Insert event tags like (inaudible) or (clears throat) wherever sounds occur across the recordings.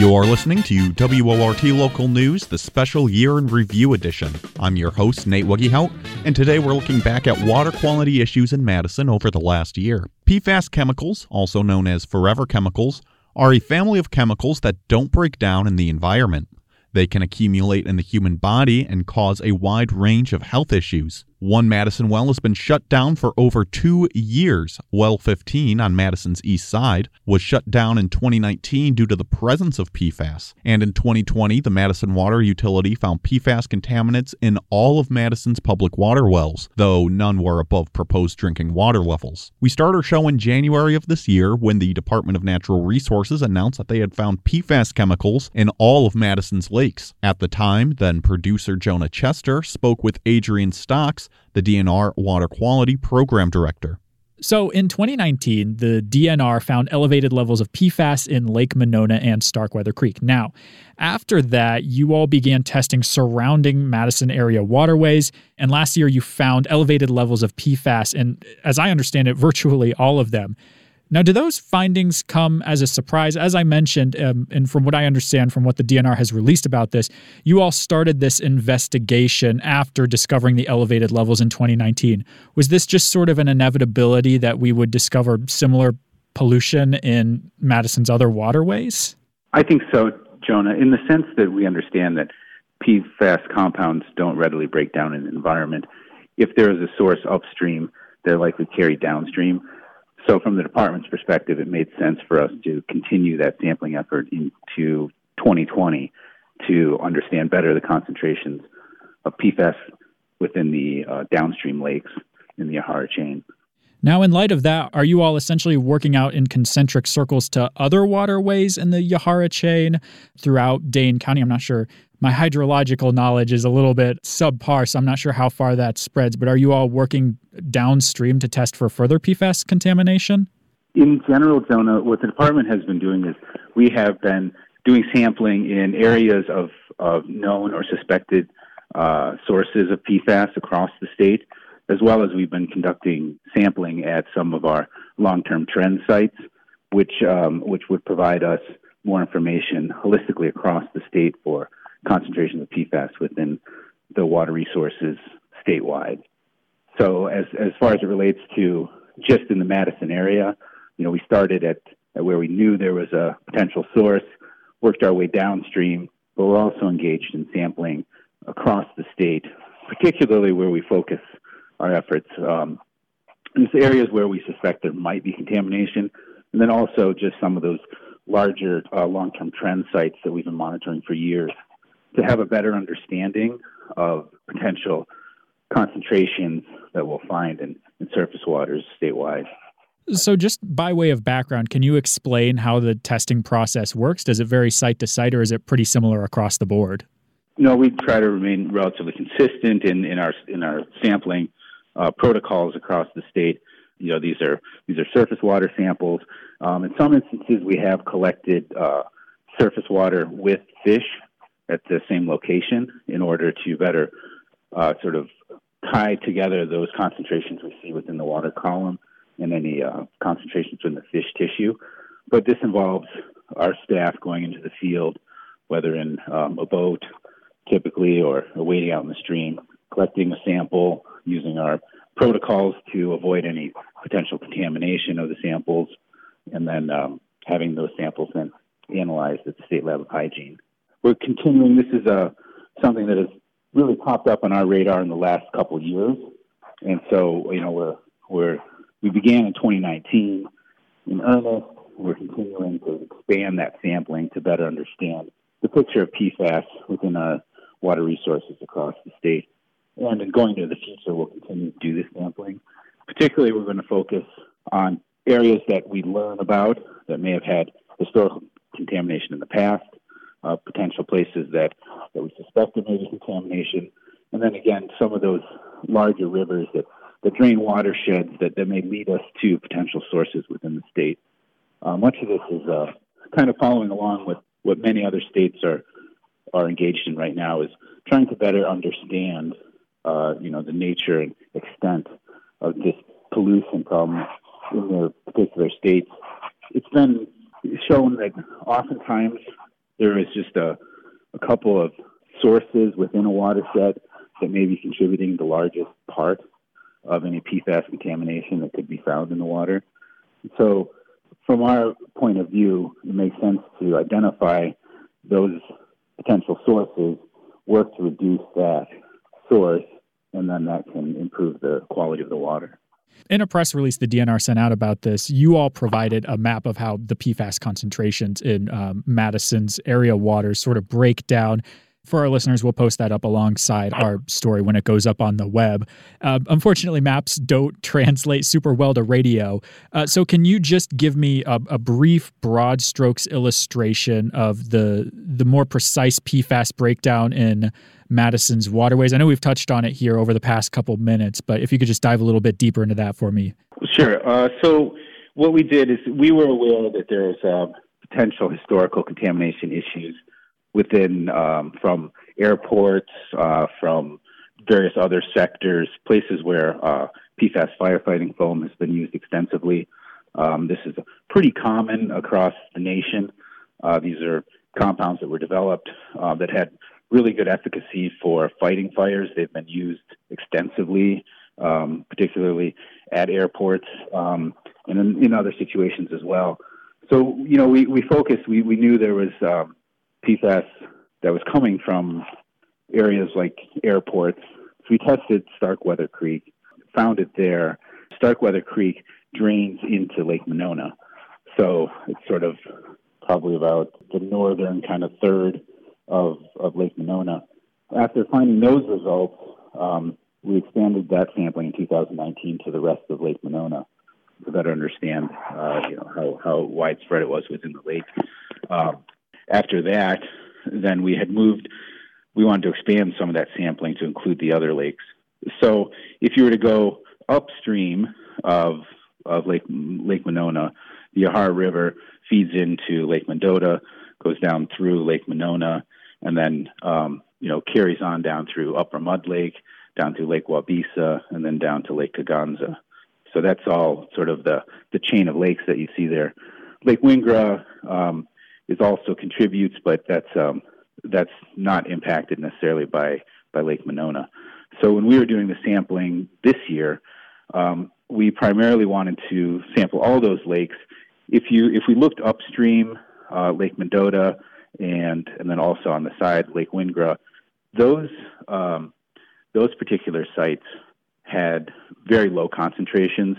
You're listening to WORT Local News, the special year in review edition. I'm your host, Nate Wuggehout, and today we're looking back at water quality issues in Madison over the last year. PFAS chemicals, also known as forever chemicals, are a family of chemicals that don't break down in the environment. They can accumulate in the human body and cause a wide range of health issues. One Madison well has been shut down for over two years. Well 15 on Madison's east side was shut down in 2019 due to the presence of PFAS. And in 2020, the Madison Water Utility found PFAS contaminants in all of Madison's public water wells, though none were above proposed drinking water levels. We start our show in January of this year when the Department of Natural Resources announced that they had found PFAS chemicals in all of Madison's lakes. At the time, then producer Jonah Chester spoke with Adrian Stocks the DNR Water Quality Program Director. So in 2019, the DNR found elevated levels of PFAS in Lake Monona and Starkweather Creek. Now, after that, you all began testing surrounding Madison area waterways, and last year you found elevated levels of PFAS in, as I understand it, virtually all of them. Now, do those findings come as a surprise? As I mentioned, um, and from what I understand from what the DNR has released about this, you all started this investigation after discovering the elevated levels in 2019. Was this just sort of an inevitability that we would discover similar pollution in Madison's other waterways? I think so, Jonah, in the sense that we understand that PFAS compounds don't readily break down in the environment. If there is a source upstream, they're likely carried downstream. So, from the department's perspective, it made sense for us to continue that sampling effort into 2020 to understand better the concentrations of PFAS within the uh, downstream lakes in the Yahara chain. Now, in light of that, are you all essentially working out in concentric circles to other waterways in the Yahara chain throughout Dane County? I'm not sure my hydrological knowledge is a little bit subpar, so I'm not sure how far that spreads. But are you all working downstream to test for further PFAS contamination? In general, Jonah, what the department has been doing is we have been doing sampling in areas of, of known or suspected uh, sources of PFAS across the state, as well as we've been conducting sampling at some of our long-term trend sites, which um, which would provide us more information holistically across the state for concentration of PFAS within the water resources statewide. So as as far as it relates to just in the Madison area, you know, we started at, at where we knew there was a potential source, worked our way downstream, but we're also engaged in sampling across the state, particularly where we focus our efforts um, in areas where we suspect there might be contamination, and then also just some of those larger uh, long-term trend sites that we've been monitoring for years to have a better understanding of potential concentrations that we'll find in, in surface waters statewide. So, just by way of background, can you explain how the testing process works? Does it vary site to site, or is it pretty similar across the board? No, we try to remain relatively consistent in, in our in our sampling uh, protocols across the state. You know, these are these are surface water samples. Um, in some instances, we have collected uh, surface water with fish at the same location in order to better uh, sort of tie together those concentrations we see within the water column and any uh, concentrations in the fish tissue. But this involves our staff going into the field, whether in um, a boat typically or waiting out in the stream, collecting a sample using our protocols to avoid any potential contamination of the samples, and then um, having those samples then analyzed at the State Lab of Hygiene we're continuing. This is a uh, something that has really popped up on our radar in the last couple of years, and so you know we're we're we began in 2019 in earnest. We're continuing to expand that sampling to better understand the picture of PFAS within our water resources across the state. And in going into the future, we'll continue to do this sampling. Particularly, we're going to focus on areas that we learn about that may have had historical contamination in the past, uh, potential places that, that we suspected maybe contamination. And then again, some of those larger rivers that, that drain watersheds that, that may lead us to potential sources within the state. Uh, much of this is uh, kind of following along with what many other states are are engaged in right now is trying to better understand, uh, you know, the nature and extent of this pollution problem in their particular states. It's been shown that oftentimes there is just a, a couple of sources within a watershed that may be contributing the largest part of any PFAS contamination that could be found in the water. So, from our point of view, it makes sense to identify those potential sources, work to reduce that source, and then that can improve the quality of the water. In a press release the DNR sent out about this, you all provided a map of how the PFAS concentrations in um, Madison's area waters sort of break down for our listeners, we'll post that up alongside our story when it goes up on the web. Uh, unfortunately, maps don't (laughs) translate super well to radio. Uh, so, can you just give me a, a, brief, broad strokes illustration of the the more precise PFAS breakdown in Madison's waterways? I know we've touched on it here over the past couple minutes, but if you could just dive a little bit deeper into that for me. Sure. Uh, so, what we did is we were aware that there was uh, potential historical contamination issues within um, from airports, uh, from various other sectors, places where uh, PFAS firefighting foam has been used extensively. Um, this is pretty common across the nation. Uh, these are compounds that were developed uh, that had really good efficacy for fighting fires. They've been used extensively, um, particularly at airports um, and in, in, other situations as well. So, you know, we, we focused, we, we knew there was um, PFAS that was coming from areas like airports. So we tested Starkweather Creek, found it there. Starkweather Creek drains into Lake Monona. So it's sort of probably about the northern kind of third of, of Lake Monona. After finding those results, um, we expanded that sampling in 2019 to the rest of Lake Monona to better understand uh, you know, how, how widespread it was within the lake. Um, after that, then we had moved, we wanted to expand some of that sampling to include the other lakes. So if you were to go upstream of, of Lake, Lake Monona, the Yahara River feeds into Lake Mendota, goes down through Lake Monona, and then um, you know carries on down through Upper Mud Lake, down to Lake Waubesa, and then down to Lake Kegonsa. So that's all sort of the the chain of lakes that you see there. Lake Wingra um, is also contributes, but that's um, that's not impacted necessarily by by Lake Monona. So when we were doing the sampling this year, um, we primarily wanted to sample all those lakes. If you if we looked upstream, uh, Lake Mendota, and and then also on the side Lake Wingra, those um, those particular sites had very low concentrations.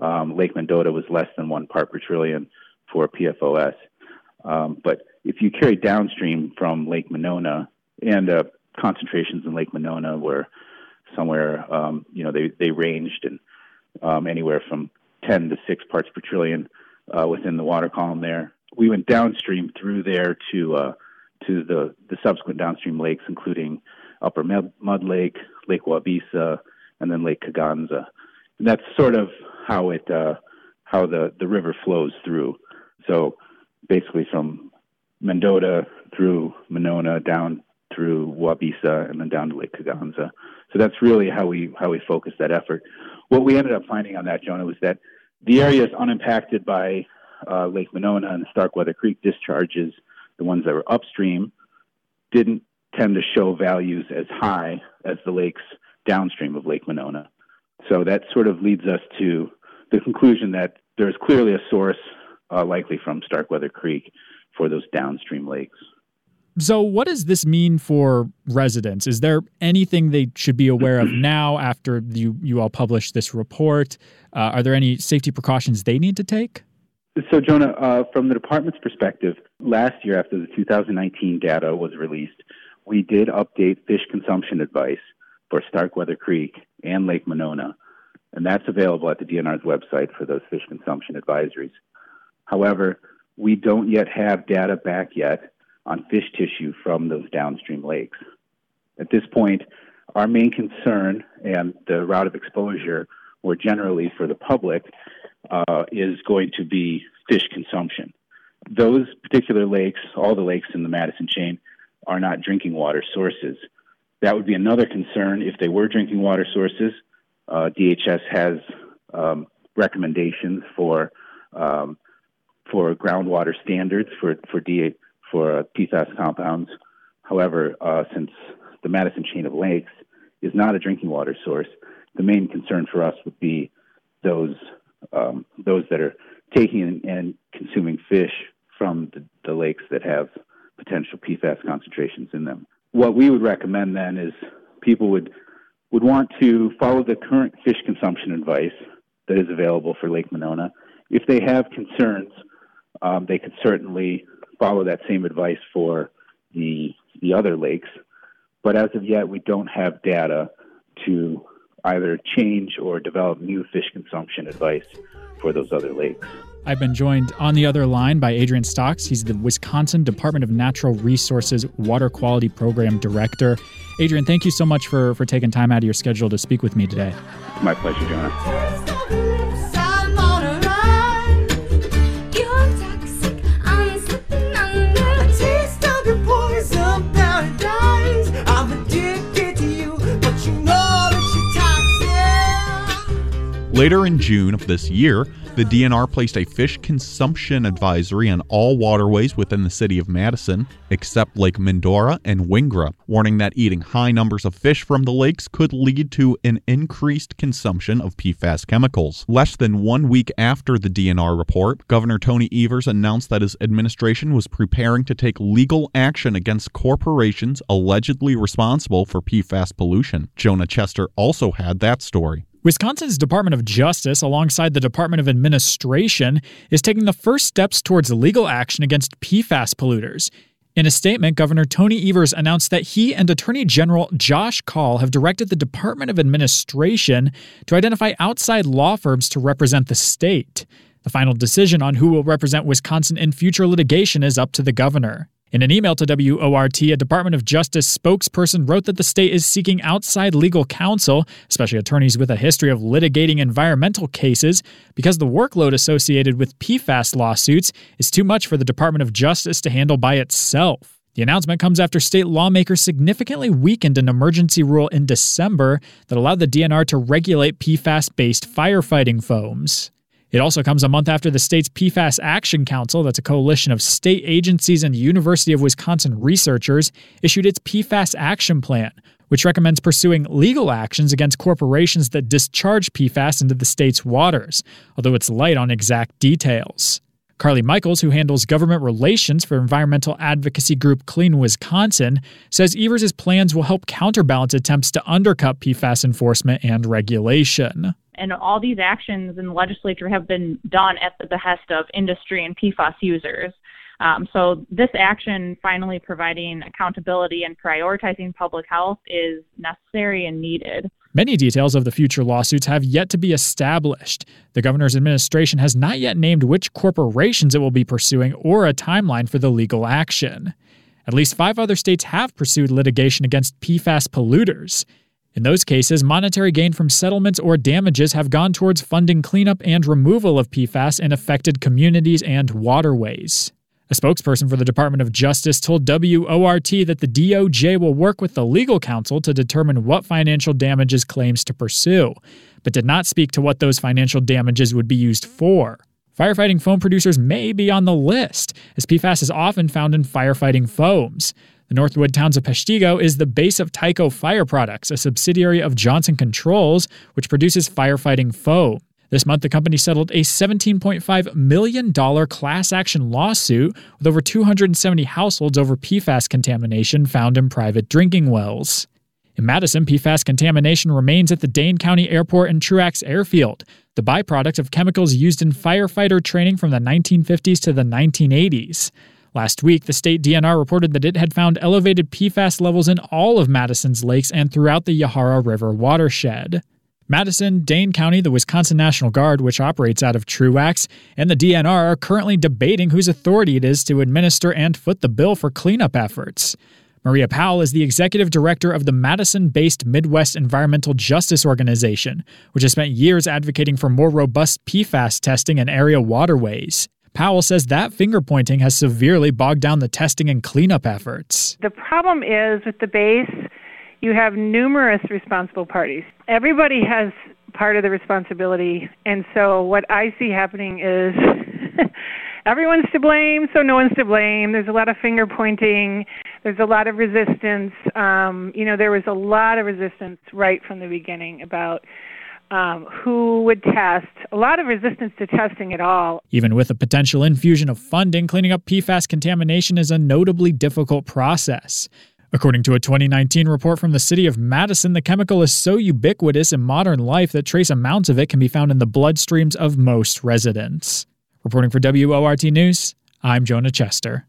Um, Lake Mendota was less than one part per trillion for PFOS. Um, but if you carry downstream from Lake Monona, and uh, concentrations in Lake Monona were somewhere, um, you know, they, they ranged in um, anywhere from 10 to 6 parts per trillion uh, within the water column there. We went downstream through there to uh, to the, the subsequent downstream lakes, including Upper Mud Lake, Lake Waubesa, and then Lake Kegonsa. And that's sort of how it uh, how the, the river flows through. So basically from Mendota through Monona down through Waubesa and then down to Lake Kegonsa. So that's really how we how we focused that effort. What we ended up finding on that, Jonah, was that the areas unimpacted by uh, Lake Monona and Starkweather Creek discharges, the ones that were upstream, didn't tend to show values as high as the lakes downstream of Lake Monona. So that sort of leads us to the conclusion that there's clearly a source uh, likely from Starkweather Creek for those downstream lakes. So, what does this mean for residents? Is there anything they should be aware of (clears throat) now after you, you all published this report? Uh, are there any safety precautions they need to take? So, Jonah, uh, from the department's perspective, last year after the 2019 data was released, we did update fish consumption advice for Starkweather Creek and Lake Monona, and that's available at the DNR's website for those fish consumption advisories. However, we don't yet have data back yet on fish tissue from those downstream lakes. At this point, our main concern and the route of exposure more generally for the public uh, is going to be fish consumption. Those particular lakes, all the lakes in the Madison chain, are not drinking water sources. That would be another concern if they were drinking water sources. Uh, DHS has um, recommendations for um, for groundwater standards for for DA, for uh, PFAS compounds. However, uh, since the Madison chain of lakes is not a drinking water source, the main concern for us would be those um, those that are taking and consuming fish from the, the lakes that have potential PFAS concentrations in them. What we would recommend then is people would would want to follow the current fish consumption advice that is available for Lake Monona. If they have concerns, um, they could certainly follow that same advice for the the other lakes. But as of yet, we don't have data to either change or develop new fish consumption advice for those other lakes. I've been joined on the other line by Adrian Stocks. He's the Wisconsin Department of Natural Resources Water Quality Program Director. Adrian, thank you so much for, for taking time out of your schedule to speak with me today. My pleasure, Jonah. Later in June of this year, the DNR placed a fish consumption advisory on all waterways within the city of Madison, except Lake Mendota and Wingra, warning that eating high numbers of fish from the lakes could lead to an increased consumption of PFAS chemicals. Less than one week after the DNR report, Governor Tony Evers announced that his administration was preparing to take legal action against corporations allegedly responsible for PFAS pollution. Jonah Chester also had that story. Wisconsin's Department of Justice, alongside the Department of Administration, is taking the first steps towards legal action against PFAS polluters. In a statement, Governor Tony Evers announced that he and Attorney General Josh Kaul have directed the Department of Administration to identify outside law firms to represent the state. The final decision on who will represent Wisconsin in future litigation is up to the governor. In an email to WORT, a Department of Justice spokesperson wrote that the state is seeking outside legal counsel, especially attorneys with a history of litigating environmental cases, because the workload associated with PFAS lawsuits is too much for the Department of Justice to handle by itself. The announcement comes after state lawmakers significantly weakened an emergency rule in December that allowed the DNR to regulate PFAS based firefighting foams. It also comes a month after the state's PFAS Action Council, that's a coalition of state agencies and University of Wisconsin researchers, issued its PFAS Action Plan, which recommends pursuing legal actions against corporations that discharge PFAS into the state's waters, although it's light on exact details. Carly Michiels, who handles government relations for environmental advocacy group Clean Wisconsin, says Evers' plans will help counterbalance attempts to undercut PFAS enforcement and regulation and all these actions in the legislature have been done at the behest of industry and PFAS users. Um, so this action, finally providing accountability and prioritizing public health, is necessary and needed. Many details of the future lawsuits have yet to be established. The governor's administration has not yet named which corporations it will be pursuing or a timeline for the legal action. At least five other states have pursued litigation against PFAS polluters. In those cases, monetary gain from settlements or damages have gone towards funding cleanup and removal of PFAS in affected communities and waterways. A spokesperson for the Department of Justice told WORT that the DOJ will work with the legal counsel to determine what financial damages claims to pursue, but did not speak to what those financial damages would be used for. Firefighting foam producers may be on the list, as PFAS is often found in firefighting foams. The Northwood Towns of Peshtigo is the base of Tyco Fire Products, a subsidiary of Johnson Controls, which produces firefighting foam. This month, the company settled a $17.5 million class action lawsuit with over 270 households over PFAS contamination found in private drinking wells. In Madison, PFAS contamination remains at the Dane County Airport and Truax Airfield, the byproduct of chemicals used in firefighter training from the 1950s to the 1980s. Last week, the state DNR reported that it had found elevated PFAS levels in all of Madison's lakes and throughout the Yahara River watershed. Madison, Dane County, the Wisconsin National Guard, which operates out of Truax, and the DNR are currently debating whose authority it is to administer and foot the bill for cleanup efforts. Maria Powell is the executive director of the Madison based Midwest Environmental Justice Organization, which has spent years advocating for more robust PFAS testing in area waterways. Powell says that finger pointing has severely bogged down the testing and cleanup efforts. The problem is with the base, you have numerous responsible parties. Everybody has part of the responsibility. And so what I see happening is (laughs) everyone's to blame, so no one's to blame. There's a lot of finger pointing. There's a lot of resistance. Um, you know, there was a lot of resistance right from the beginning about um, who would test. A lot of resistance to testing at all. Even with a potential infusion of funding, cleaning up PFAS contamination is a notably difficult process. According to a 2019 report from the city of Madison, the chemical is so ubiquitous in modern life that trace amounts of it can be found in the bloodstreams of most residents. Reporting for WORT News, I'm Jonah Chester.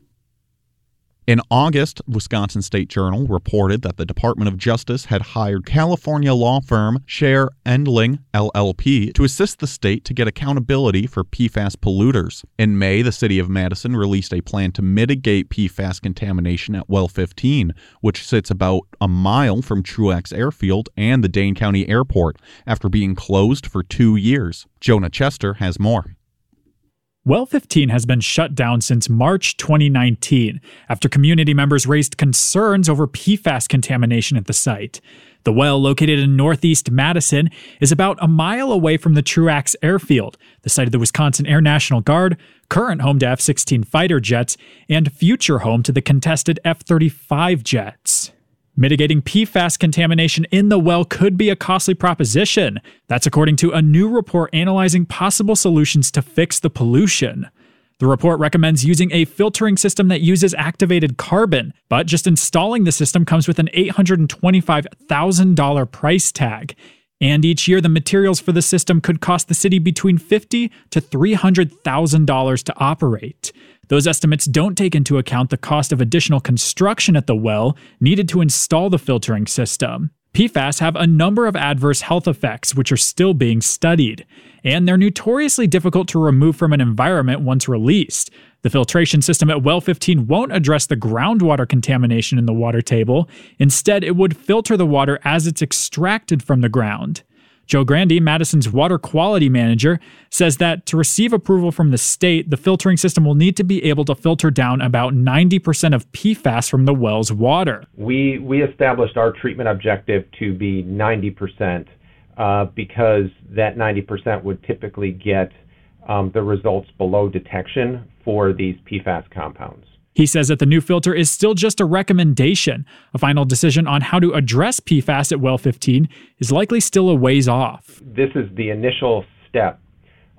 In August, Wisconsin State Journal reported that the Department of Justice had hired California law firm Sher Edling LLP to assist the state to get accountability for PFAS polluters. In May, the city of Madison released a plan to mitigate PFAS contamination at Well 15, which sits about a mile from Truax Airfield and the Dane County Airport after being closed for 2 years. Jonah Chester has more. Well 15 has been shut down since March 2019 after community members raised concerns over PFAS contamination at the site. The well, located in northeast Madison, is about a mile away from the Truax Airfield, the site of the Wisconsin Air National Guard, current home to F 16 fighter jets, and future home to the contested F 35 jets. Mitigating PFAS contamination in the well could be a costly proposition. That's according to a new report analyzing possible solutions to fix the pollution. The report recommends using a filtering system that uses activated carbon, but just installing the system comes with an $825,000 price tag. And each year, the materials for the system could cost the city between 50 to $300,000 to operate. Those estimates don't take into account the cost of additional construction at the well needed to install the filtering system. PFAS have a number of adverse health effects which are still being studied, and they're notoriously difficult to remove from an environment once released. The filtration system at Well 15 won't address the groundwater contamination in the water table. Instead, it would filter the water as it's extracted from the ground. Joe Grande, Madison's water quality manager, says that to receive approval from the state, the filtering system will need to be able to filter down about 90% of PFAS from the well's water. We, we established our treatment objective to be 90% uh, because that 90% would typically get the results below detection for these PFAS compounds. He says that the new filter is still just a recommendation. A final decision on how to address PFAS at well 15 is likely still a ways off. This is the initial step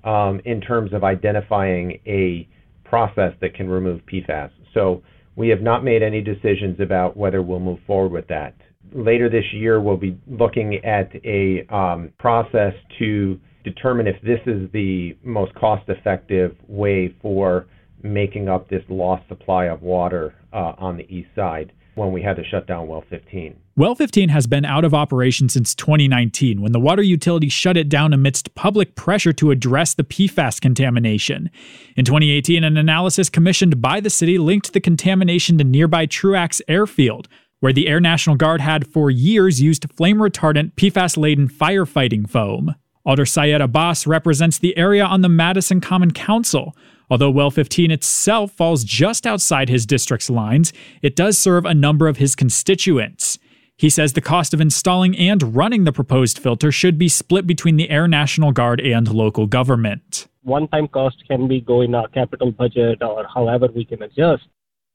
um, in terms of identifying a process that can remove PFAS. So we have not made any decisions about whether we'll move forward with that. Later this year, we'll be looking at a um, process to determine if this is the most cost effective way for making up this lost supply of water uh, on the east side when we had to shut down well 15. Well 15 has been out of operation since 2019 when the water utility shut it down amidst public pressure to address the PFAS contamination. In 2018, an analysis commissioned by the city linked the contamination to nearby Truax Airfield, where the Air National Guard had for years used flame retardant PFAS laden firefighting foam. Alder Syed Abbas represents the area on the Madison Common Council. Although Well 15 itself falls just outside his district's lines, it does serve a number of his constituents. He says the cost of installing and running the proposed filter should be split between the Air National Guard and local government. One time cost can be go in our capital budget or however we can adjust.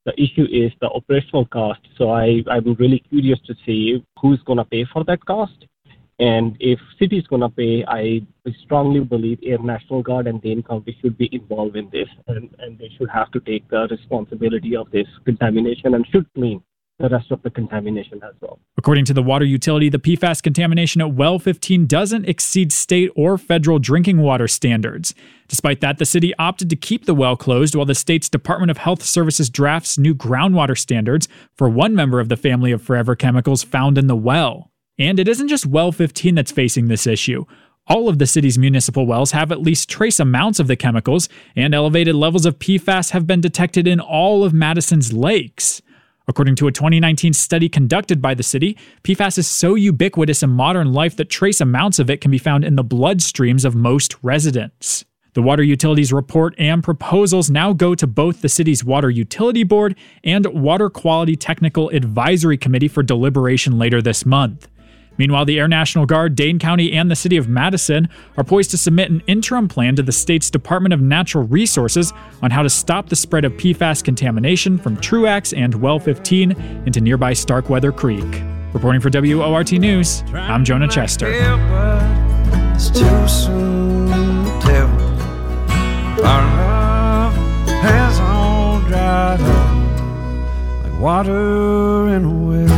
The issue is the operational cost. So I, I'm really curious to see who's going to pay for that cost and if city is going to pay, I strongly believe Air National Guard and Dane County should be involved in this, and, and they should have to take the responsibility of this contamination and should clean the rest of the contamination as well. According to the water utility, the PFAS contamination at well 15 doesn't exceed state or federal drinking water standards. Despite that, the city opted to keep the well closed while the state's Department of Health Services drafts new groundwater standards for one member of the family of forever chemicals found in the well. And it isn't just Well 15 that's facing this issue. All of the city's municipal wells have at least trace amounts of the chemicals, and elevated levels of PFAS have been detected in all of Madison's lakes. According to a 2019 study conducted by the city, PFAS is so ubiquitous in modern life that trace amounts of it can be found in the bloodstreams of most residents. The water utilities report and proposals now go to both the city's Water Utility Board and Water Quality Technical Advisory Committee for deliberation later this month. Meanwhile, the Air National Guard, Dane County, and the city of Madison are poised to submit an interim plan to the state's Department of Natural Resources on how to stop the spread of PFAS contamination from Truax and Well 15 into nearby Starkweather Creek. Reporting for WORT News, I'm Jonah Chester. water a well.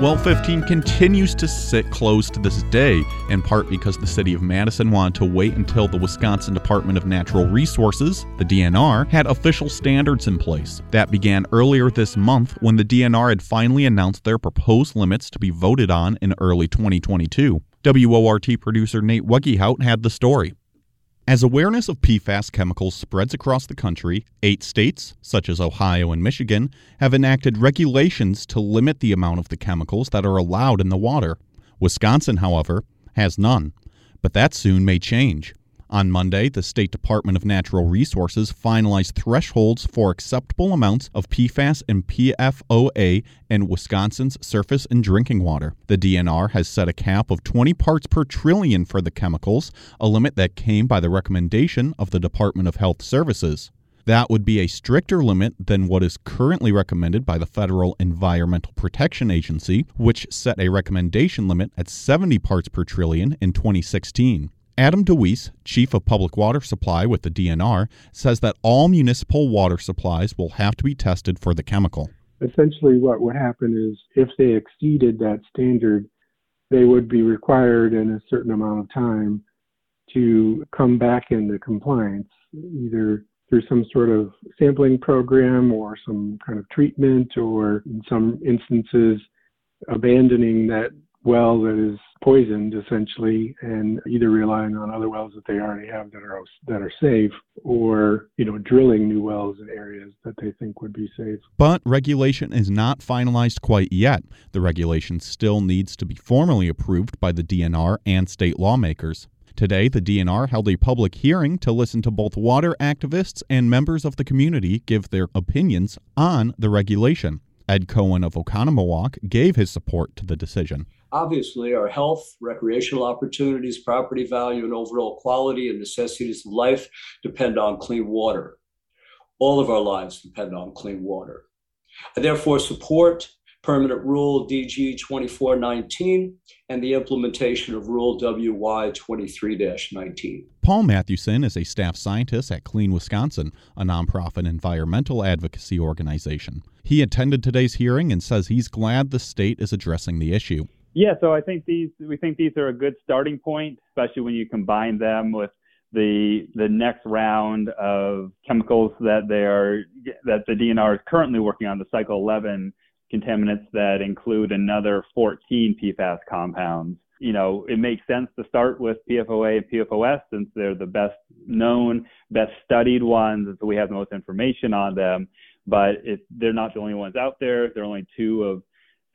Well 15 continues to sit closed to this day, in part because the city of Madison wanted to wait until the Wisconsin Department of Natural Resources, the DNR, had official standards in place. That began earlier this month when the DNR had finally announced their proposed limits to be voted on in early 2022. WORT producer Nate Weggehout had the story. As awareness of PFAS chemicals spreads across the country, eight states, such as Ohio and Michigan, have enacted regulations to limit the amount of the chemicals that are allowed in the water. Wisconsin, however, has none. But that soon may change. On Monday, the State Department of Natural Resources finalized thresholds for acceptable amounts of PFOS and PFOA in Wisconsin's surface and drinking water. The DNR has set a cap of 20 parts per trillion for the chemicals, a limit that came by the recommendation of the Department of Health Services. That would be a stricter limit than what is currently recommended by the Federal Environmental Protection Agency, which set a recommendation limit at 70 parts per trillion in 2016. Adam DeWeese, Chief of Public Water Supply with the DNR, says that all municipal water supplies will have to be tested for the chemical. Essentially, what would happen is if they exceeded that standard, they would be required in a certain amount of time to come back into compliance, either through some sort of sampling program or some kind of treatment, or in some instances, abandoning that well that is poisoned essentially and either relying on other wells that they already have that are that are safe or you know drilling new wells in areas that they think would be safe but regulation is not finalized quite yet the regulation still needs to be formally approved by the DNR and state lawmakers Today, the DNR held a public hearing to listen to both water activists and members of the community give their opinions on the regulation. Ed Cohen of Oconomowoc gave his support to the decision. Obviously, our health, recreational opportunities, property value, and overall quality and necessities of life depend on clean water. All of our lives depend on clean water. I therefore support Permanent Rule DG 2419 and the implementation of Rule WY 23 19. Paul Mathewson is a staff scientist at Clean Wisconsin, a nonprofit environmental advocacy organization. He attended today's hearing and says he's glad the state is addressing the issue. Yeah, so I think these we think these are a good starting point, especially when you combine them with the the next round of chemicals that they are that the DNR is currently working on, the Cycle 11 contaminants that include another 14 PFAS compounds. You know, it makes sense to start with PFOA and PFOS since they're the best known, best studied ones, and so we have the most information on them. But it, they're not the only ones out there. They're only two of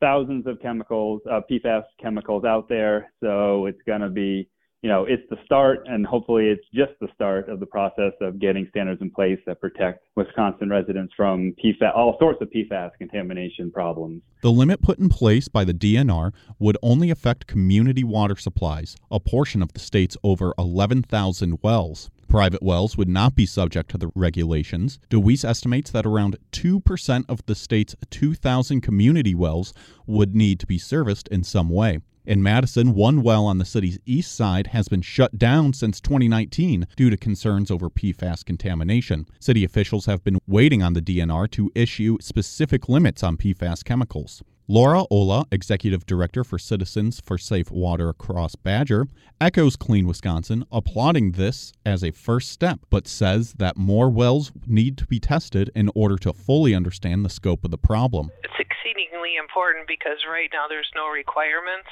thousands of chemicals, uh, PFAS chemicals out there. So it's going to be, you know, it's the start, and hopefully it's just the start of the process of getting standards in place that protect Wisconsin residents from PFAS, all sorts of PFAS contamination problems. The limit put in place by the DNR would only affect community water supplies, a portion of the state's over 11,000 wells. Private wells would not be subject to the regulations. DeWeese estimates that around 2% of the state's 2,000 community wells would need to be serviced in some way. In Madison, one well on the city's east side has been shut down since 2019 due to concerns over PFAS contamination. City officials have been waiting on the DNR to issue specific limits on PFAS chemicals. Laura Olah, Executive Director for Citizens for Safe Water across Badger, echoes Clean Wisconsin, applauding this as a first step, but says that more wells need to be tested in order to fully understand the scope of the problem. It's exceedingly important because right now there's no requirements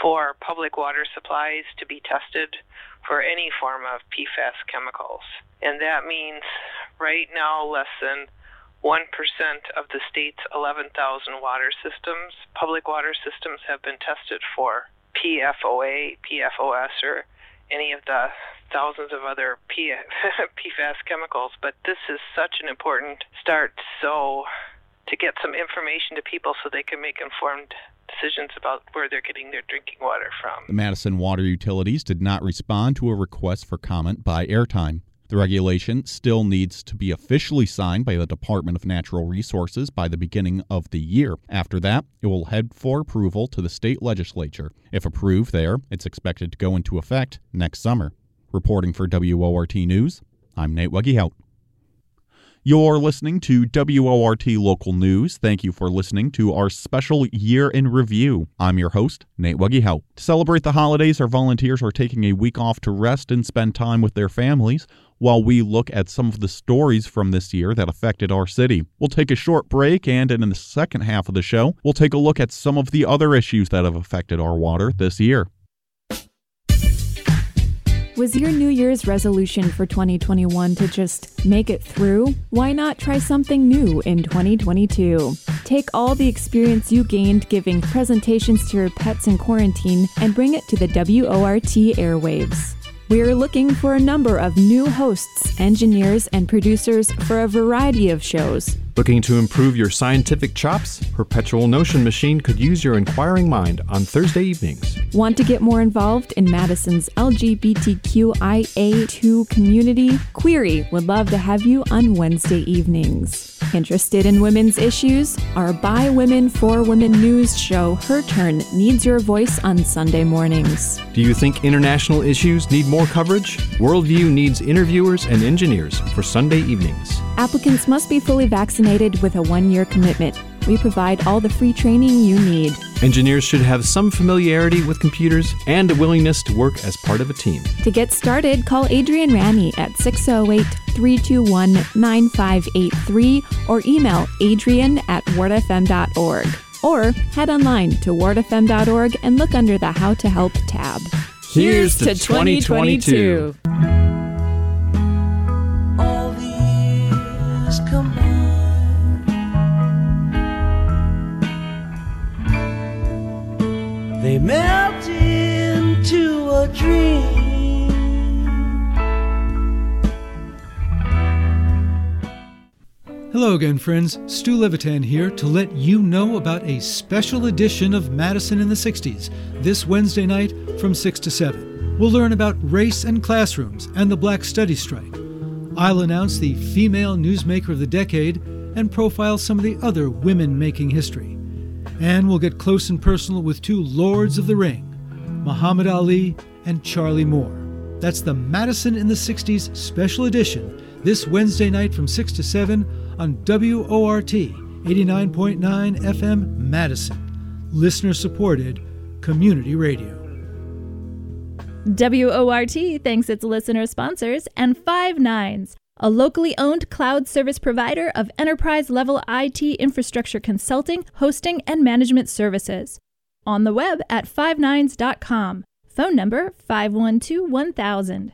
for public water supplies to be tested for any form of PFAS chemicals. And that means right now less than 1% of the state's 11,000 water systems, public water systems, have been tested for PFOA, PFOS, or any of the thousands of other P- PFAS (laughs) chemicals. But this is such an important start. So, to get some information to people so they can make informed decisions about where they're getting their drinking water from. The Madison Water Utilities did not respond to a request for comment by Airtime. The regulation still needs to be officially signed by the Department of Natural Resources by the beginning of the year. After that, it will head for approval to the state legislature. If approved there, it's expected to go into effect next summer. Reporting for WORT News, I'm Nate Weggehout. You're listening to WORT Local News. Thank you for listening to our special year in review. I'm your host, Nate Weggehout. To celebrate the holidays, our volunteers are taking a week off to rest and spend time with their families while we look at some of the stories from this year that affected our city. We'll take a short break, and in the second half of the show, we'll take a look at some of the other issues that have affected our water this year. Was your New Year's resolution for 2021 to just make it through? Why not try something new in 2022? Take all the experience you gained giving presentations to your pets in quarantine and bring it to the WORT airwaves. We're looking for a number of new hosts, engineers, and producers for a variety of shows. Looking to improve your scientific chops? Perpetual Notion Machine could use your inquiring mind on Thursday evenings. Want to get more involved in Madison's LGBTQIA2 community? Query would love to have you on Wednesday evenings. Interested in women's issues? Our By Women for Women news show, Her Turn, needs your voice on Sunday mornings. Do you think international issues need more coverage? Worldview needs interviewers and engineers for Sunday evenings. Applicants must be fully vaccinated with a one year commitment. We provide all the free training you need. Engineers should have some familiarity with computers and a willingness to work as part of a team. To get started, call Adrian Ranney at 608 321 9583 or email adrian at wortfm.org. Or head online to wortfm.org and look under the How to Help tab. Here's to 2022. Melt into a dream. Hello again, friends. Stu Levitan here to let you know about a special edition of Madison in the 60s this Wednesday night from 6 to 7. We'll learn about race and classrooms and the Black Studies strike. I'll announce the female newsmaker of the decade and profile some of the other women making history. And we'll get close and personal with two lords of the ring, Muhammad Ali and Charlie Moore. That's the Madison in the 60s special edition this Wednesday night from 6 to 7 on WORT 89.9 FM Madison. Listener supported community radio. WORT thanks its listener sponsors and Five Nines, a locally owned cloud service provider of enterprise level IT infrastructure consulting, hosting, and management services. On the web at fivenines.com. Phone number 512 1000.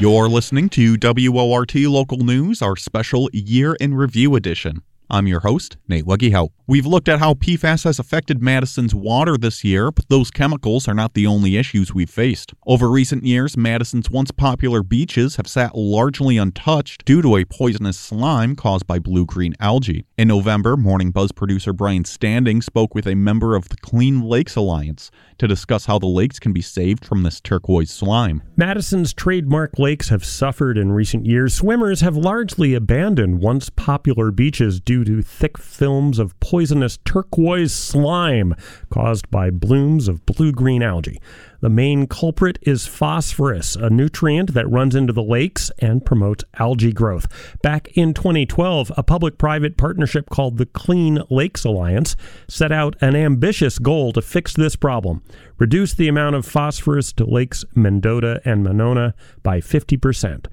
You're listening to WORT Local News, our special Year in Review edition. I'm your host, Nate Weggehout. We've looked at how PFAS has affected Madison's water this year, but those chemicals are not the only issues we've faced. Over recent years, Madison's once popular beaches have sat largely untouched due to a poisonous slime caused by blue green algae. In November, Morning Buzz producer Brian Standing spoke with a member of the Clean Lakes Alliance to discuss how the lakes can be saved from this turquoise slime. Madison's trademark lakes have suffered in recent years. Swimmers have largely abandoned once popular beaches due to thick films of poisonous turquoise slime caused by blooms of blue green algae. The main culprit is phosphorus, a nutrient that runs into the lakes and promotes algae growth. Back in 2012, a public private partnership called the Clean Lakes Alliance set out an ambitious goal to fix this problem reduce the amount of phosphorus to lakes Mendota and Monona by 50%.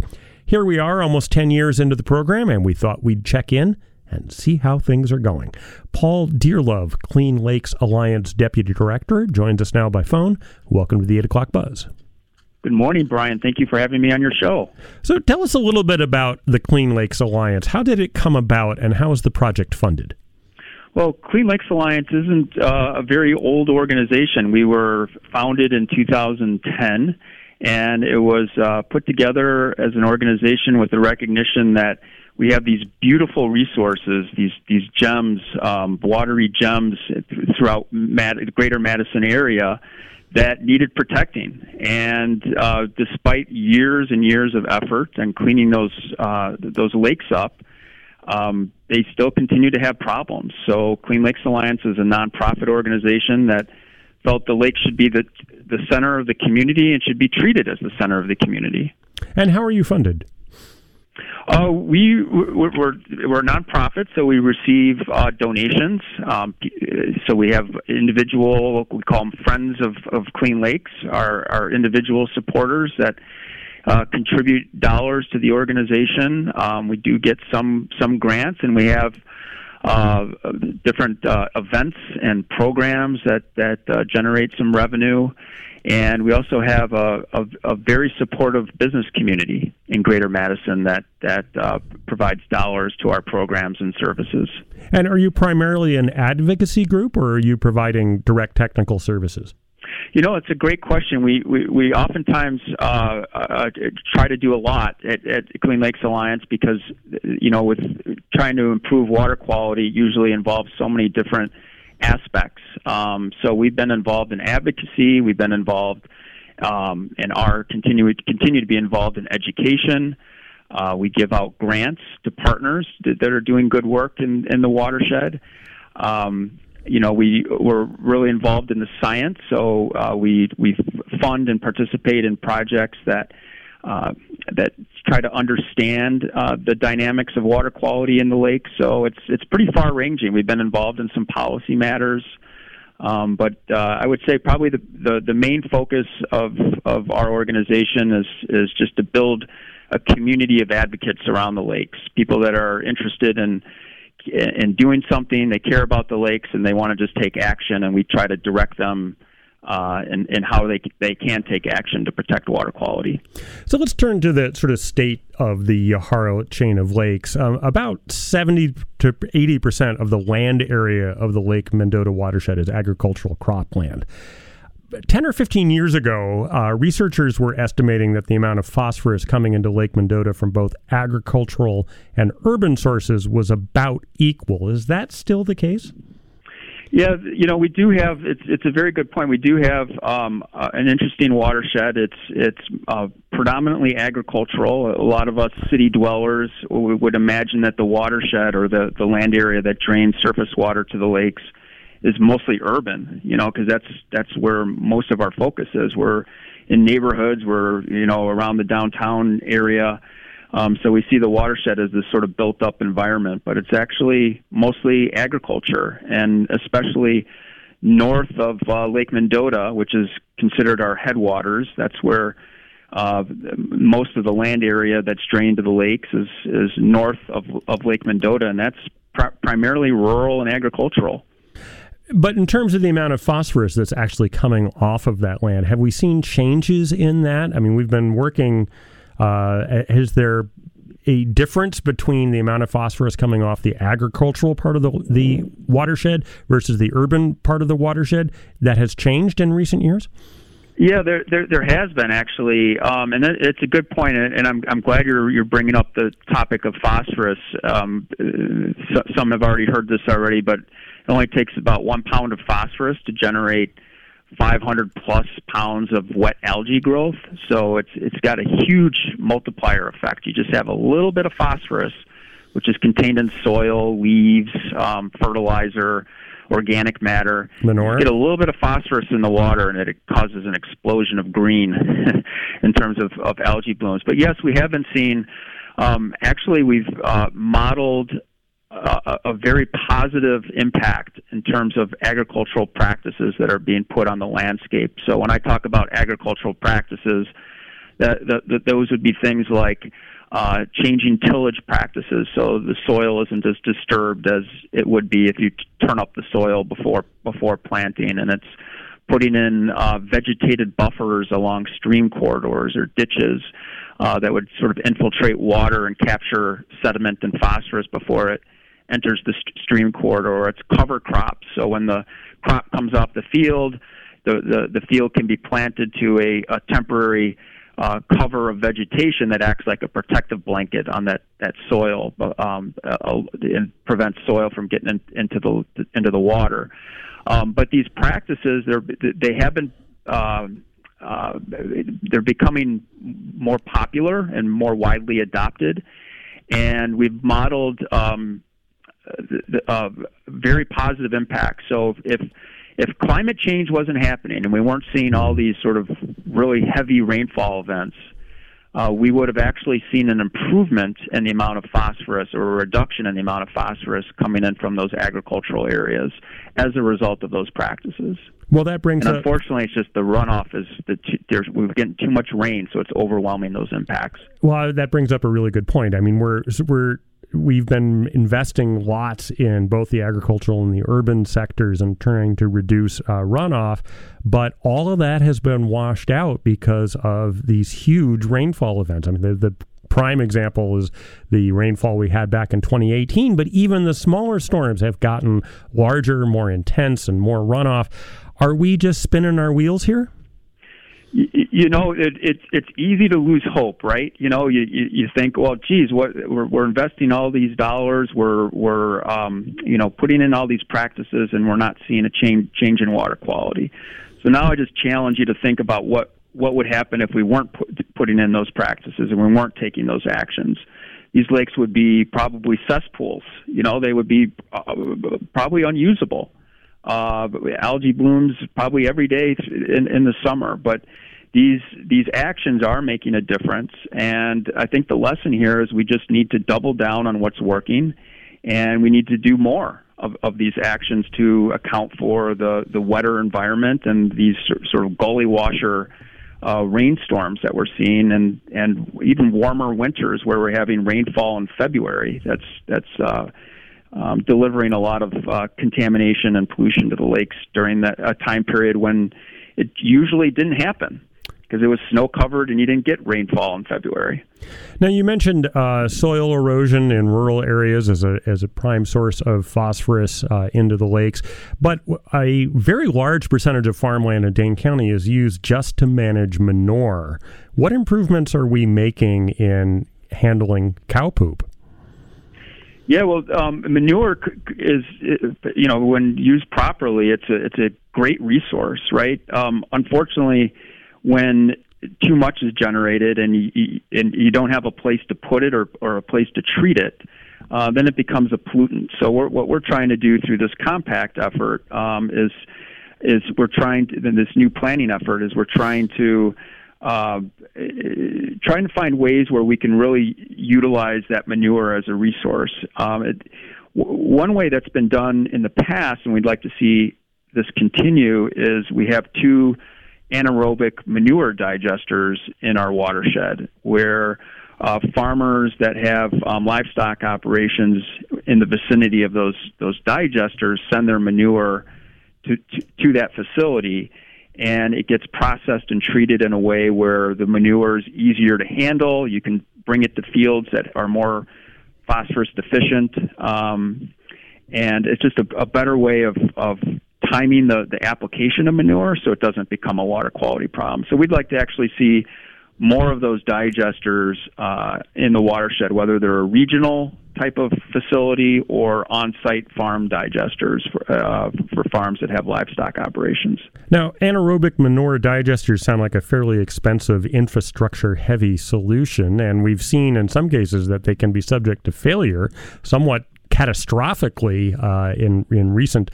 Here we are, almost 10 years into the program, and we thought we'd check in and see how things are going. Paul Dearlove, Clean Lakes Alliance Deputy Director, joins us now by phone. Welcome to the 8 o'clock buzz. Good morning, Brian. Thank you for having me on your show. So, tell us a little bit about the Clean Lakes Alliance. How did it come about, and how is the project funded? Well, Clean Lakes Alliance isn't uh, a very old organization. We were founded in 2010, and it was uh, put together as an organization with the recognition that we have these beautiful resources, these these gems, um, watery gems throughout Mad- the greater Madison area that needed protecting. And uh, despite years and years of effort and cleaning those uh, those lakes up, um, they still continue to have problems. So Clean Lakes Alliance is a nonprofit organization that felt the lake should be the the center of the community and should be treated as the center of the community. And how are you funded? Uh, we we're, we're, a nonprofit, so we receive uh, donations. Um, so we have individual, we call them friends of, of Clean Lakes, our, our individual supporters that uh, contribute dollars to the organization. Um, we do get some some grants, and we have uh, different uh, events and programs that that uh, generate some revenue. And we also have a, a, a, very supportive business community in Greater Madison that that uh, provides dollars to our programs and services. And are you primarily an advocacy group, or are you providing direct technical services? You know, it's a great question. We we, we oftentimes uh, uh, try to do a lot at, at Clean Lakes Alliance because you know, with trying to improve water quality, usually involves so many different aspects. Um, so we've been involved in advocacy. We've been involved um, and are continue continue to be involved in education. Uh, we give out grants to partners that, that, are doing good work in, in the watershed. Um, you know, we we're really involved in the science, so uh, we we fund and participate in projects that uh, that try to understand uh, the dynamics of water quality in the lake. So it's it's pretty far ranging. We've been involved in some policy matters, um, but uh, I would say probably the, the the main focus of of our organization is is just to build a community of advocates around the lakes, people that are interested in in doing something. They care about the lakes and they want to just take action, and we try to direct them uh, and, and how they, they can take action to protect water quality. So let's turn to the sort of state of the Yahara chain of lakes. Um, about 70 to 80% of the land area of the Lake Mendota watershed is agricultural cropland. 10 or 15 years ago, uh, researchers were estimating that the amount of phosphorus coming into Lake Mendota from both agricultural and urban sources was about equal. Is that still the case? Yeah, you know, we do have. It's it's a very good point. We do have um, uh, an interesting watershed. It's it's uh, predominantly agricultural. A lot of us city dwellers would imagine that the watershed or the the land area that drains surface water to the lakes is mostly urban. You know, because that's that's where most of our focus is. We're in neighborhoods. We're you know around the downtown area. Um, so we see the watershed as this sort of built up environment, but it's actually mostly agriculture, and especially north of uh, Lake Mendota, which is considered our headwaters. That's where uh, most of the land area that's drained to the lakes is is north of of Lake Mendota, and that's pr- primarily rural and agricultural. But in terms of the amount of phosphorus that's actually coming off of that land, have we seen changes in that? I mean, we've been working uh, is there a difference between the amount of phosphorus coming off the agricultural part of the the watershed versus the urban part of the watershed that has changed in recent years? Yeah, there there, there has been actually, um, and it's a good point, and I'm I'm glad you're you're bringing up the topic of phosphorus. Um, some have already heard this already, but it only takes about one pound of phosphorus to generate 500 plus pounds of wet algae growth. So it's it's got a huge multiplier effect. You just have a little bit of phosphorus, which is contained in soil, leaves, um, fertilizer, organic matter. Manure. Get a little bit of phosphorus in the water, and it causes an explosion of green (laughs) in terms of, of algae blooms. But yes, we have been seeing. Um, actually, we've uh, modeled a, very positive impact in terms of agricultural practices that are being put on the landscape. So when I talk about agricultural practices, that, that, those would be things like uh, changing tillage practices so the soil isn't as disturbed as it would be if you t- turn up the soil before before planting, and it's putting in uh, vegetated buffers along stream corridors or ditches uh, that would sort of infiltrate water and capture sediment and phosphorus before it enters the st- stream corridor. Or it's cover crops. So when the crop comes off the field, the, the, the field can be planted to a, a temporary uh, cover of vegetation that acts like a protective blanket on that, that soil um, uh, and prevents soil from getting in, into the into the water. Um, but these practices, they're, they have been um, uh, they're becoming more popular and more widely adopted, and we've modeled um, uh, very positive impact. So if if climate change wasn't happening and we weren't seeing all these sort of really heavy rainfall events, uh, we would have actually seen an improvement in the amount of phosphorus or a reduction in the amount of phosphorus coming in from those agricultural areas as a result of those practices. Well, that brings. And unfortunately, it's just the runoff is the there's we're getting too much rain, so it's overwhelming those impacts. Well, that brings up a really good point. I mean, we're we're we've been investing lots in both the agricultural and the urban sectors and trying to reduce uh, runoff, but all of that has been washed out because of these huge rainfall events. I mean, the, the prime example is the rainfall we had back in 2018, but even the smaller storms have gotten larger, more intense, and more runoff. Are we just spinning our wheels here? you, know, it, it's it's easy to lose hope, right? You know, you you, you think, well, geez, what we're, we're investing all these dollars, we're we're um, you know putting in all these practices, and we're not seeing a change change in water quality. So now I just challenge you to think about what what would happen if we weren't put, putting in those practices and we weren't taking those actions. These lakes would be probably cesspools. You know, they would be uh, probably unusable. Uh, algae blooms probably every day in, in the summer, but these these actions are making a difference. And i think the lesson here is we just need to double down on what's working and we need to do more of, of these actions to account for the the wetter environment and these sort of gully washer uh, rainstorms that we're seeing and and even warmer winters where we're having rainfall in February. That's that's uh, um, delivering a lot of uh, contamination and pollution to the lakes during that a time period when it usually didn't happen because it was snow covered and you didn't get rainfall in February. Now you mentioned uh, soil erosion in rural areas as a as a prime source of phosphorus uh, into the lakes, but a very large percentage of farmland in Dane County is used just to manage manure. What improvements are we making in handling cow poop? Yeah, well, um, manure is, you know, when used properly, it's a it's a great resource, right? Um, unfortunately, when too much is generated and you, and you don't have a place to put it or, or a place to treat it, uh, then it becomes a pollutant. So we're, what we're trying to do through this compact effort um, is is we're trying to this new planning effort is we're trying to uh, trying to find ways where we can really utilize that manure as a resource. Um, it, w- one way that's been done in the past, and we'd like to see this continue, is we have two anaerobic manure digesters in our watershed where uh, farmers that have um, livestock operations in the vicinity of those those digesters send their manure to, to, to that facility and it gets processed and treated in a way where the manure is easier to handle. You can bring it to fields that are more phosphorus deficient, um, and it's just a, a better way of, of timing the, the application of manure so it doesn't become a water quality problem. So we'd like to actually see more of those digesters uh, in the watershed, whether they're a regional type of facility or on-site farm digesters for, uh, for farms that have livestock operations. Now, anaerobic manure digesters sound like a fairly expensive infrastructure-heavy solution, and we've seen in some cases that they can be subject to failure somewhat catastrophically uh, in in recent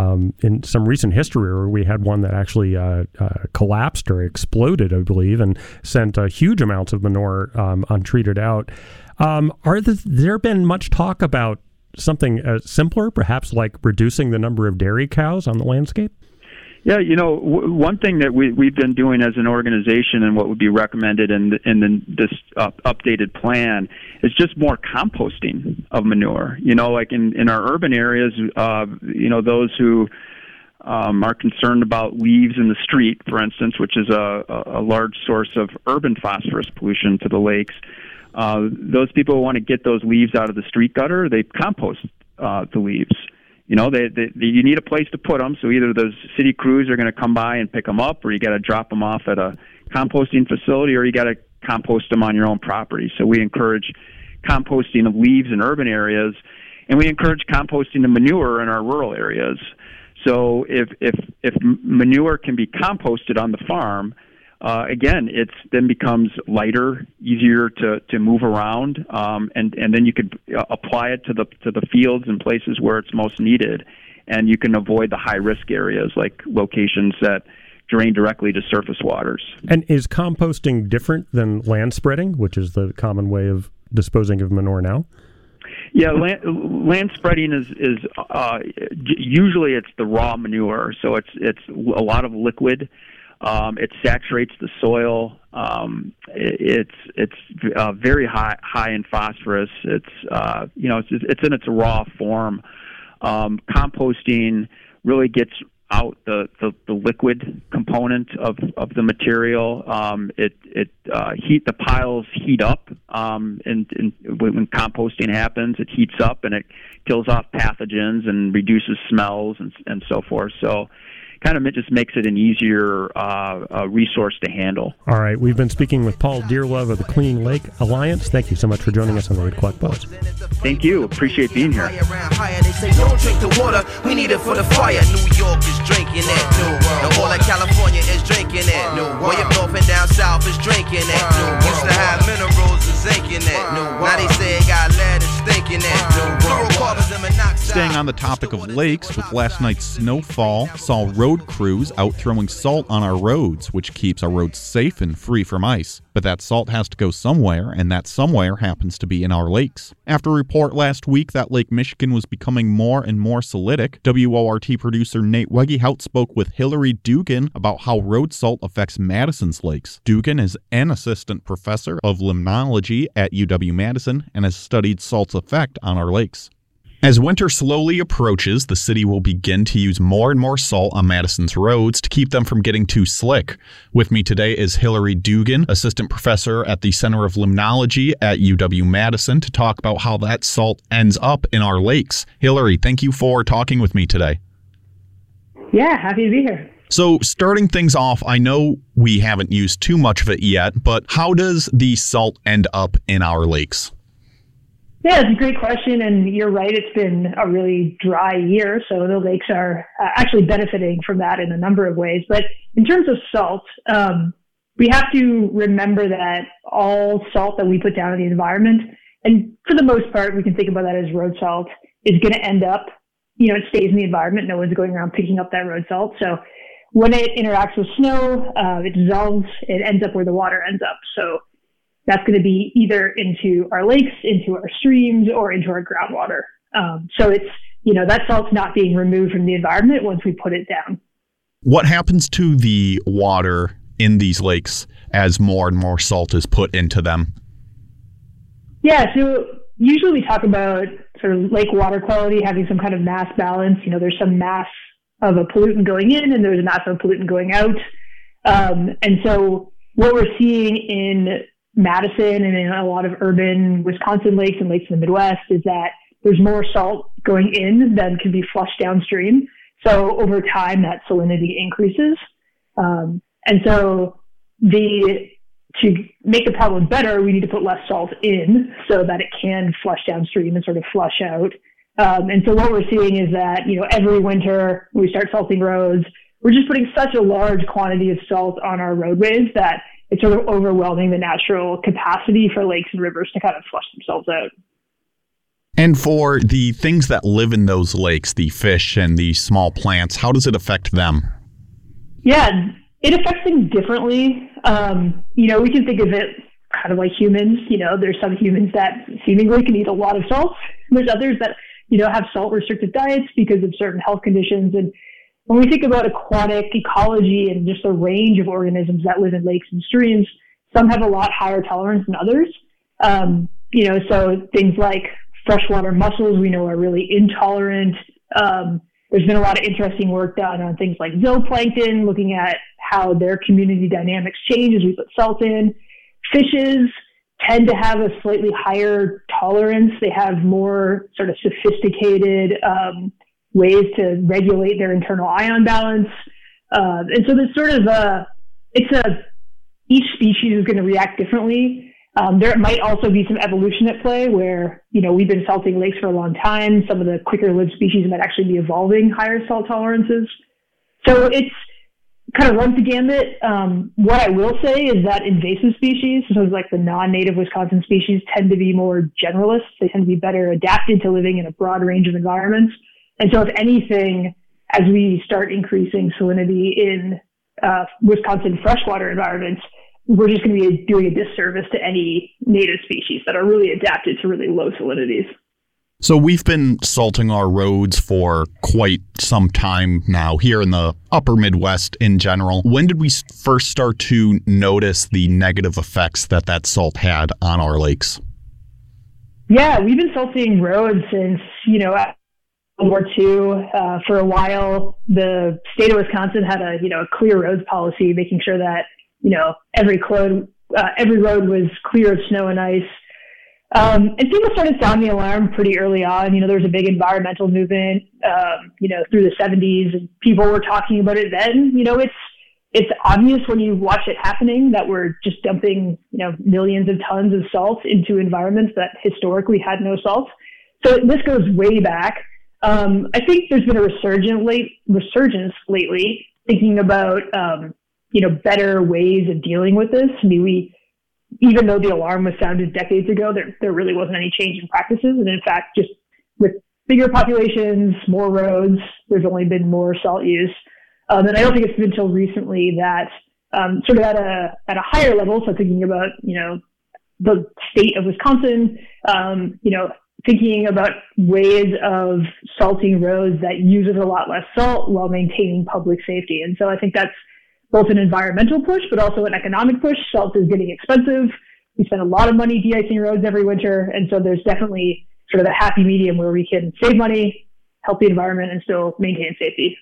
um, in some recent history where we had one that actually uh, uh, collapsed or exploded, I believe, and sent huge amounts of manure um, untreated out. Um, are the, there been much talk about something uh, simpler, perhaps like reducing the number of dairy cows on the landscape? Yeah, you know, w- one thing that we we've been doing as an organization, and what would be recommended in the, in the, this uh, updated plan, is just more composting of manure. You know, like in in our urban areas, uh, you know, those who um, are concerned about leaves in the street, for instance, which is a, a large source of urban phosphorus pollution to the lakes. Uh, those people who want to get those leaves out of the street gutter, they compost uh, the leaves. You know, they, they, they, you need a place to put them. So either those city crews are going to come by and pick them up, or you got to drop them off at a composting facility, or you got to compost them on your own property. So we encourage composting of leaves in urban areas, and we encourage composting of manure in our rural areas. So if if if manure can be composted on the farm, uh, again, it's then becomes lighter, easier to, to move around, um, and and then you could uh, apply it to the to the fields and places where it's most needed, and you can avoid the high risk areas like locations that drain directly to surface waters. And is composting different than land spreading, which is the common way of disposing of manure now? Yeah, land, land spreading is is uh, usually it's the raw manure, so it's it's a lot of liquid um, it saturates the soil. Um, it, it's it's uh, very high high in phosphorus. It's uh, you know it's it's in its raw form. Um, composting really gets out the, the, the liquid component of, of the material. Um, it it uh, heat the piles heat up, um, and, and when composting happens, it heats up and it kills off pathogens and reduces smells and and so forth. So kind of it just makes it an easier uh, uh, resource to handle. All right, we've been speaking with Paul Dearlove of the Clean Lake Alliance. Thank you so much for joining us on the 8 O'Clock Buzz. Thank you. Appreciate being here. They say don't drink the water, we need it for the fire. New York is drinking it. New all of California is drinking it. New way up north and down south is drinking it. New used to have minerals and zinc in it. New now they say Staying on the topic of lakes, with last night's snowfall, saw road crews out throwing salt on our roads, which keeps our roads safe and free from ice. But that salt has to go somewhere, and that somewhere happens to be in our lakes. After a report last week that Lake Michigan was becoming more and more salitic, WORT producer Nate Wegehout spoke with Hillary Dugan about how road salt affects Madison's lakes. Dugan is an assistant professor of limnology at UW Madison and has studied salt's effect on our lakes. As winter slowly approaches, the city will begin to use more and more salt on Madison's roads to keep them from getting too slick. With me today is Hillary Dugan, assistant professor at the Center of Limnology at UW Madison, to talk about how that salt ends up in our lakes. Hillary, thank you for talking with me today. Yeah, happy to be here. So, starting things off, I know we haven't used too much of it yet, but how does the salt end up in our lakes? Yeah, it's a great question, and you're right. It's been a really dry year, so the lakes are uh, actually benefiting from that in a number of ways. But in terms of salt, um, we have to remember that all salt that we put down in the environment, and for the most part, we can think about that as road salt, is going to end up, you know, it stays in the environment. No one's going around picking up that road salt. So when it interacts with snow, uh, it dissolves, it ends up where the water ends up. So that's going to be either into our lakes, into our streams, or into our groundwater. Um, so it's, you know, that salt's not being removed from the environment once we put it down. What happens to the water in these lakes as more and more salt is put into them? Yeah, so usually we talk about sort of lake water quality having some kind of mass balance. You know, there's some mass of a pollutant going in and there's a mass of a pollutant going out. Um, and so what we're seeing in Madison and in a lot of urban Wisconsin lakes and lakes in the Midwest is that there's more salt going in than can be flushed downstream. So over time, that salinity increases. Um, and so the to make the problem better, we need to put less salt in so that it can flush downstream and sort of flush out. Um, and so what we're seeing is that you know every winter we start salting roads, we're just putting such a large quantity of salt on our roadways that it's sort of overwhelming the natural capacity for lakes and rivers to kind of flush themselves out. And for the things that live in those lakes, the fish and the small plants, how does it affect them? Yeah, it affects them differently. Um, you know, we can think of it kind of like humans. You know, there's some humans that seemingly can eat a lot of salt. There's others that, you know, have salt restricted diets because of certain health conditions. And when we think about aquatic ecology and just the range of organisms that live in lakes and streams, some have a lot higher tolerance than others. Um, you know, so things like freshwater mussels we know are really intolerant. Um, there's been a lot of interesting work done on things like zooplankton, looking at how their community dynamics change as we put salt in. Fishes tend to have a slightly higher tolerance. They have more sort of sophisticated um, ways to regulate their internal ion balance. Uh, and so there's sort of a, it's a, each species is going to react differently. Um, there might also be some evolution at play where, you know, we've been salting lakes for a long time. Some of the quicker lived species might actually be evolving higher salt tolerances. So it's kind of runs the gambit. Um, what I will say is that invasive species, so like the non-native Wisconsin species, tend to be more generalists. They tend to be better adapted to living in a broad range of environments. And so if anything, as we start increasing salinity in uh, Wisconsin freshwater environments, we're just going to be doing a disservice to any native species that are really adapted to really low salinities. So we've been salting our roads for quite some time now here in the upper Midwest in general. When did we first start to notice the negative effects that that salt had on our lakes? Yeah, we've been salting roads since, you know, World War II. Uh, for a while, the state of Wisconsin had a, you know, a clear roads policy, making sure that, you know, every, clone, uh, every road was clear of snow and ice um, and people started sounding the alarm pretty early on. You know, there was a big environmental movement, um, you know, through the 70s, and people were talking about it then. You know, it's it's obvious when you watch it happening that we're just dumping, you know, millions of tons of salt into environments that historically had no salt. So this goes way back. Um, I think there's been a resurgence late resurgence lately, thinking about um, you know better ways of dealing with this. I mean, we even though the alarm was sounded decades ago, there, there really wasn't any change in practices. And in fact, just with bigger populations, more roads, there's only been more salt use. Um, and I don't think it's been until recently that um, sort of at a at a higher level, so thinking about you know the state of Wisconsin, um, you know thinking about ways of salting roads that uses a lot less salt while maintaining public safety. And so I think that's both an environmental push, but also an economic push. Salt is getting expensive. We spend a lot of money de-icing roads every winter. And so there's definitely sort of a happy medium where we can save money, help the environment, and still maintain safety.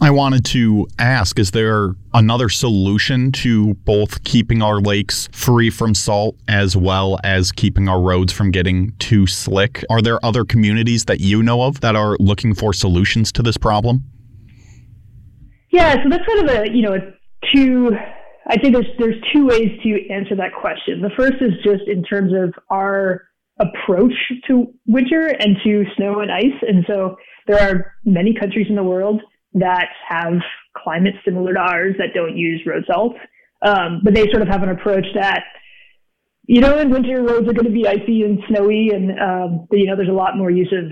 I wanted to ask is there another solution to both keeping our lakes free from salt as well as keeping our roads from getting too slick? Are there other communities that you know of that are looking for solutions to this problem? Yeah, so that's kind of a you know a two. I think there's there's two ways to answer that question. The first is just in terms of our approach to winter and to snow and ice, and so there are many countries in the world that have climates similar to ours that don't use road salt, um, but they sort of have an approach that you know, in winter roads are going to be icy and snowy, and um, you know, there's a lot more use of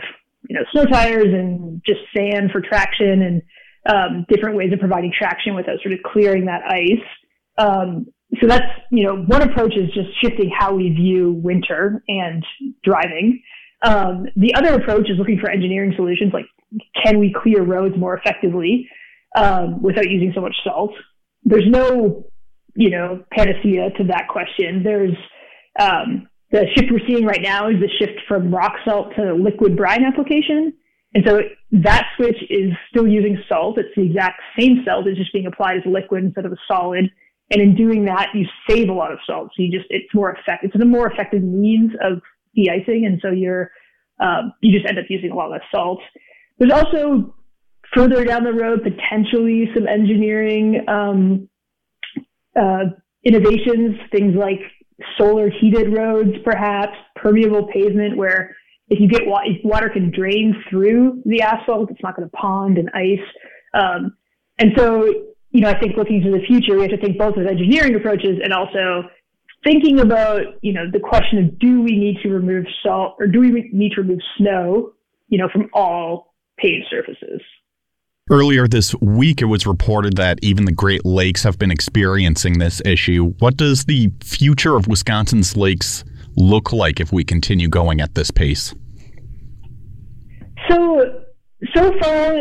you know snow tires and just sand for traction and um, different ways of providing traction without sort of clearing that ice. Um, so that's, you know, one approach is just shifting how we view winter and driving. Um, the other approach is looking for engineering solutions like can we clear roads more effectively um, without using so much salt? There's no, you know, panacea to that question. There's um, the shift we're seeing right now is the shift from rock salt to liquid brine application. And so that switch is still using salt. It's the exact same salt. It's just being applied as a liquid instead of a solid. And in doing that, you save a lot of salt. So you just, it's more effective. It's a more effective means of de-icing. And so you're, um, you just end up using a lot less salt. There's also further down the road, potentially some engineering, um, uh, innovations, things like solar heated roads, perhaps permeable pavement where if you get if water can drain through the asphalt, it's not going to pond and ice. Um, and so, you know, I think looking to the future, we have to think both of engineering approaches and also thinking about, you know, the question of do we need to remove salt or do we need to remove snow, you know, from all paved surfaces? Earlier this week, it was reported that even the Great Lakes have been experiencing this issue. What does the future of Wisconsin's lakes look like if we continue going at this pace? So, so far,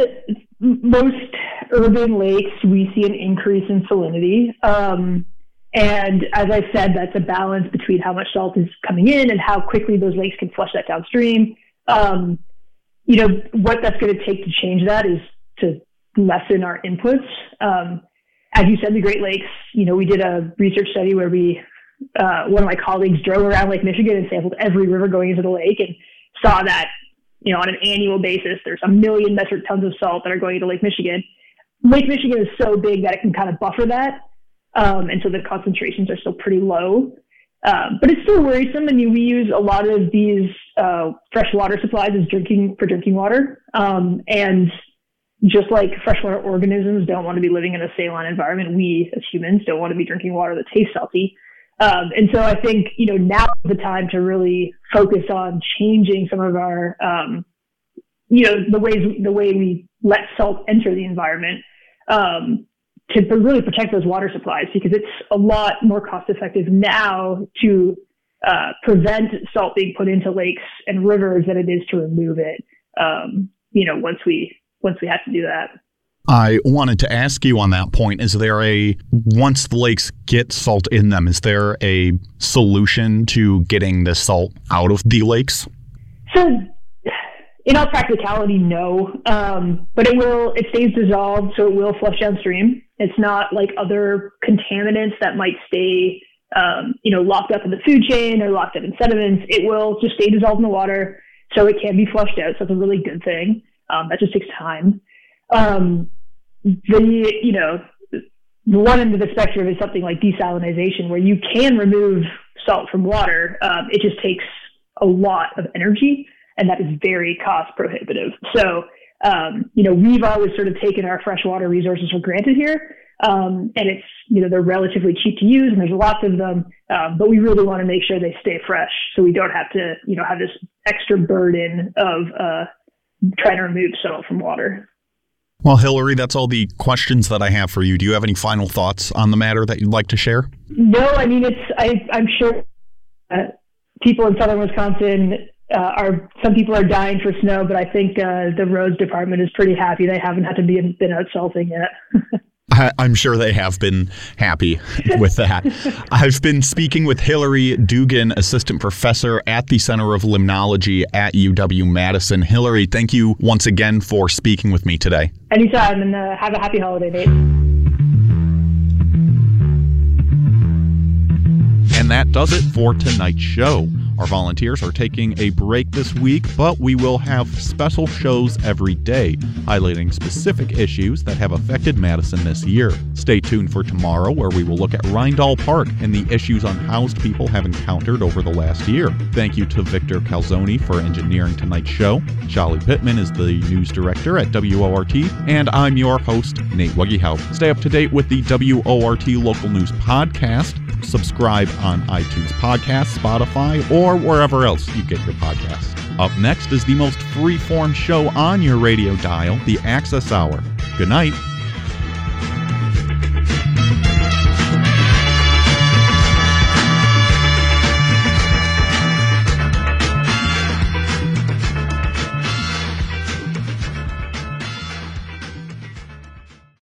most urban lakes, we see an increase in salinity. Um, and as I said, that's a balance between how much salt is coming in and how quickly those lakes can flush that downstream. Um, you know, what that's going to take to change that is to lessen our inputs. Um, as you said, the Great Lakes, you know, we did a research study where we uh, one of my colleagues drove around Lake Michigan and sampled every river going into the lake and saw that, you know, on an annual basis, there's a million metric tons of salt that are going into Lake Michigan. Lake Michigan is so big that it can kind of buffer that. Um, and so the concentrations are still pretty low. Um, but it's still worrisome. Mean, we use a lot of these uh, fresh water supplies as drinking for drinking water, um, and just like freshwater organisms don't want to be living in a saline environment, we as humans don't want to be drinking water that tastes salty. Um, and so I think you know now is the time to really focus on changing some of our um, you know the ways the way we let salt enter the environment um, to really protect those water supplies because it's a lot more cost effective now to uh, prevent salt being put into lakes and rivers than it is to remove it. Um, you know, once we once we have to do that. I wanted to ask you on that point. Is there a, once the lakes get salt in them, is there a solution to getting the salt out of the lakes? So, in all practicality, no. Um, but it will, it stays dissolved, so it will flush downstream. It's not like other contaminants that might stay, um, you know, locked up in the food chain or locked up in sediments. It will just stay dissolved in the water, so it can be flushed out. So it's a really good thing. Um, that just takes time. Um, the you know the one end of the spectrum is something like desalination, where you can remove salt from water. Um, it just takes a lot of energy, and that is very cost prohibitive. So um, you know, we've always sort of taken our freshwater resources for granted here. Um, and it's, you know, they're relatively cheap to use and there's lots of them. Um, but we really want to make sure they stay fresh so we don't have to, you know, have this extra burden of, uh, trying to remove salt from water. Well, Hillary, that's all the questions that I have for you. Do you have any final thoughts on the matter that you'd like to share? No, I mean, it's, I, I'm sure uh, people in southern Wisconsin uh, are some people are dying for snow, but I think uh, the roads department is pretty happy. They haven't had to be been out salting yet. (laughs) I'm sure they have been happy (laughs) with that. I've been speaking with Hillary Dugan, assistant professor at the Center of Limnology at UW Madison. Hillary, thank you once again for speaking with me today. Anytime, and uh, have a happy holiday, Nate. And that does it for tonight's show. Our volunteers are taking a break this week, but we will have special shows every day, highlighting specific issues that have affected Madison this year. Stay tuned for tomorrow, where we will look at Reindahl Park and the issues unhoused people have encountered over the last year. Thank you to Victor Calzoni for engineering tonight's show. Charlie Pittman is the news director at WORT, and I'm your host, Nate Wuggyhout. Stay up to date with the WORT Local News Podcast. Subscribe on iTunes Podcast, Spotify, or or wherever else you get your podcasts. Up next is the most free form show on your radio dial, the Access Hour. Good night.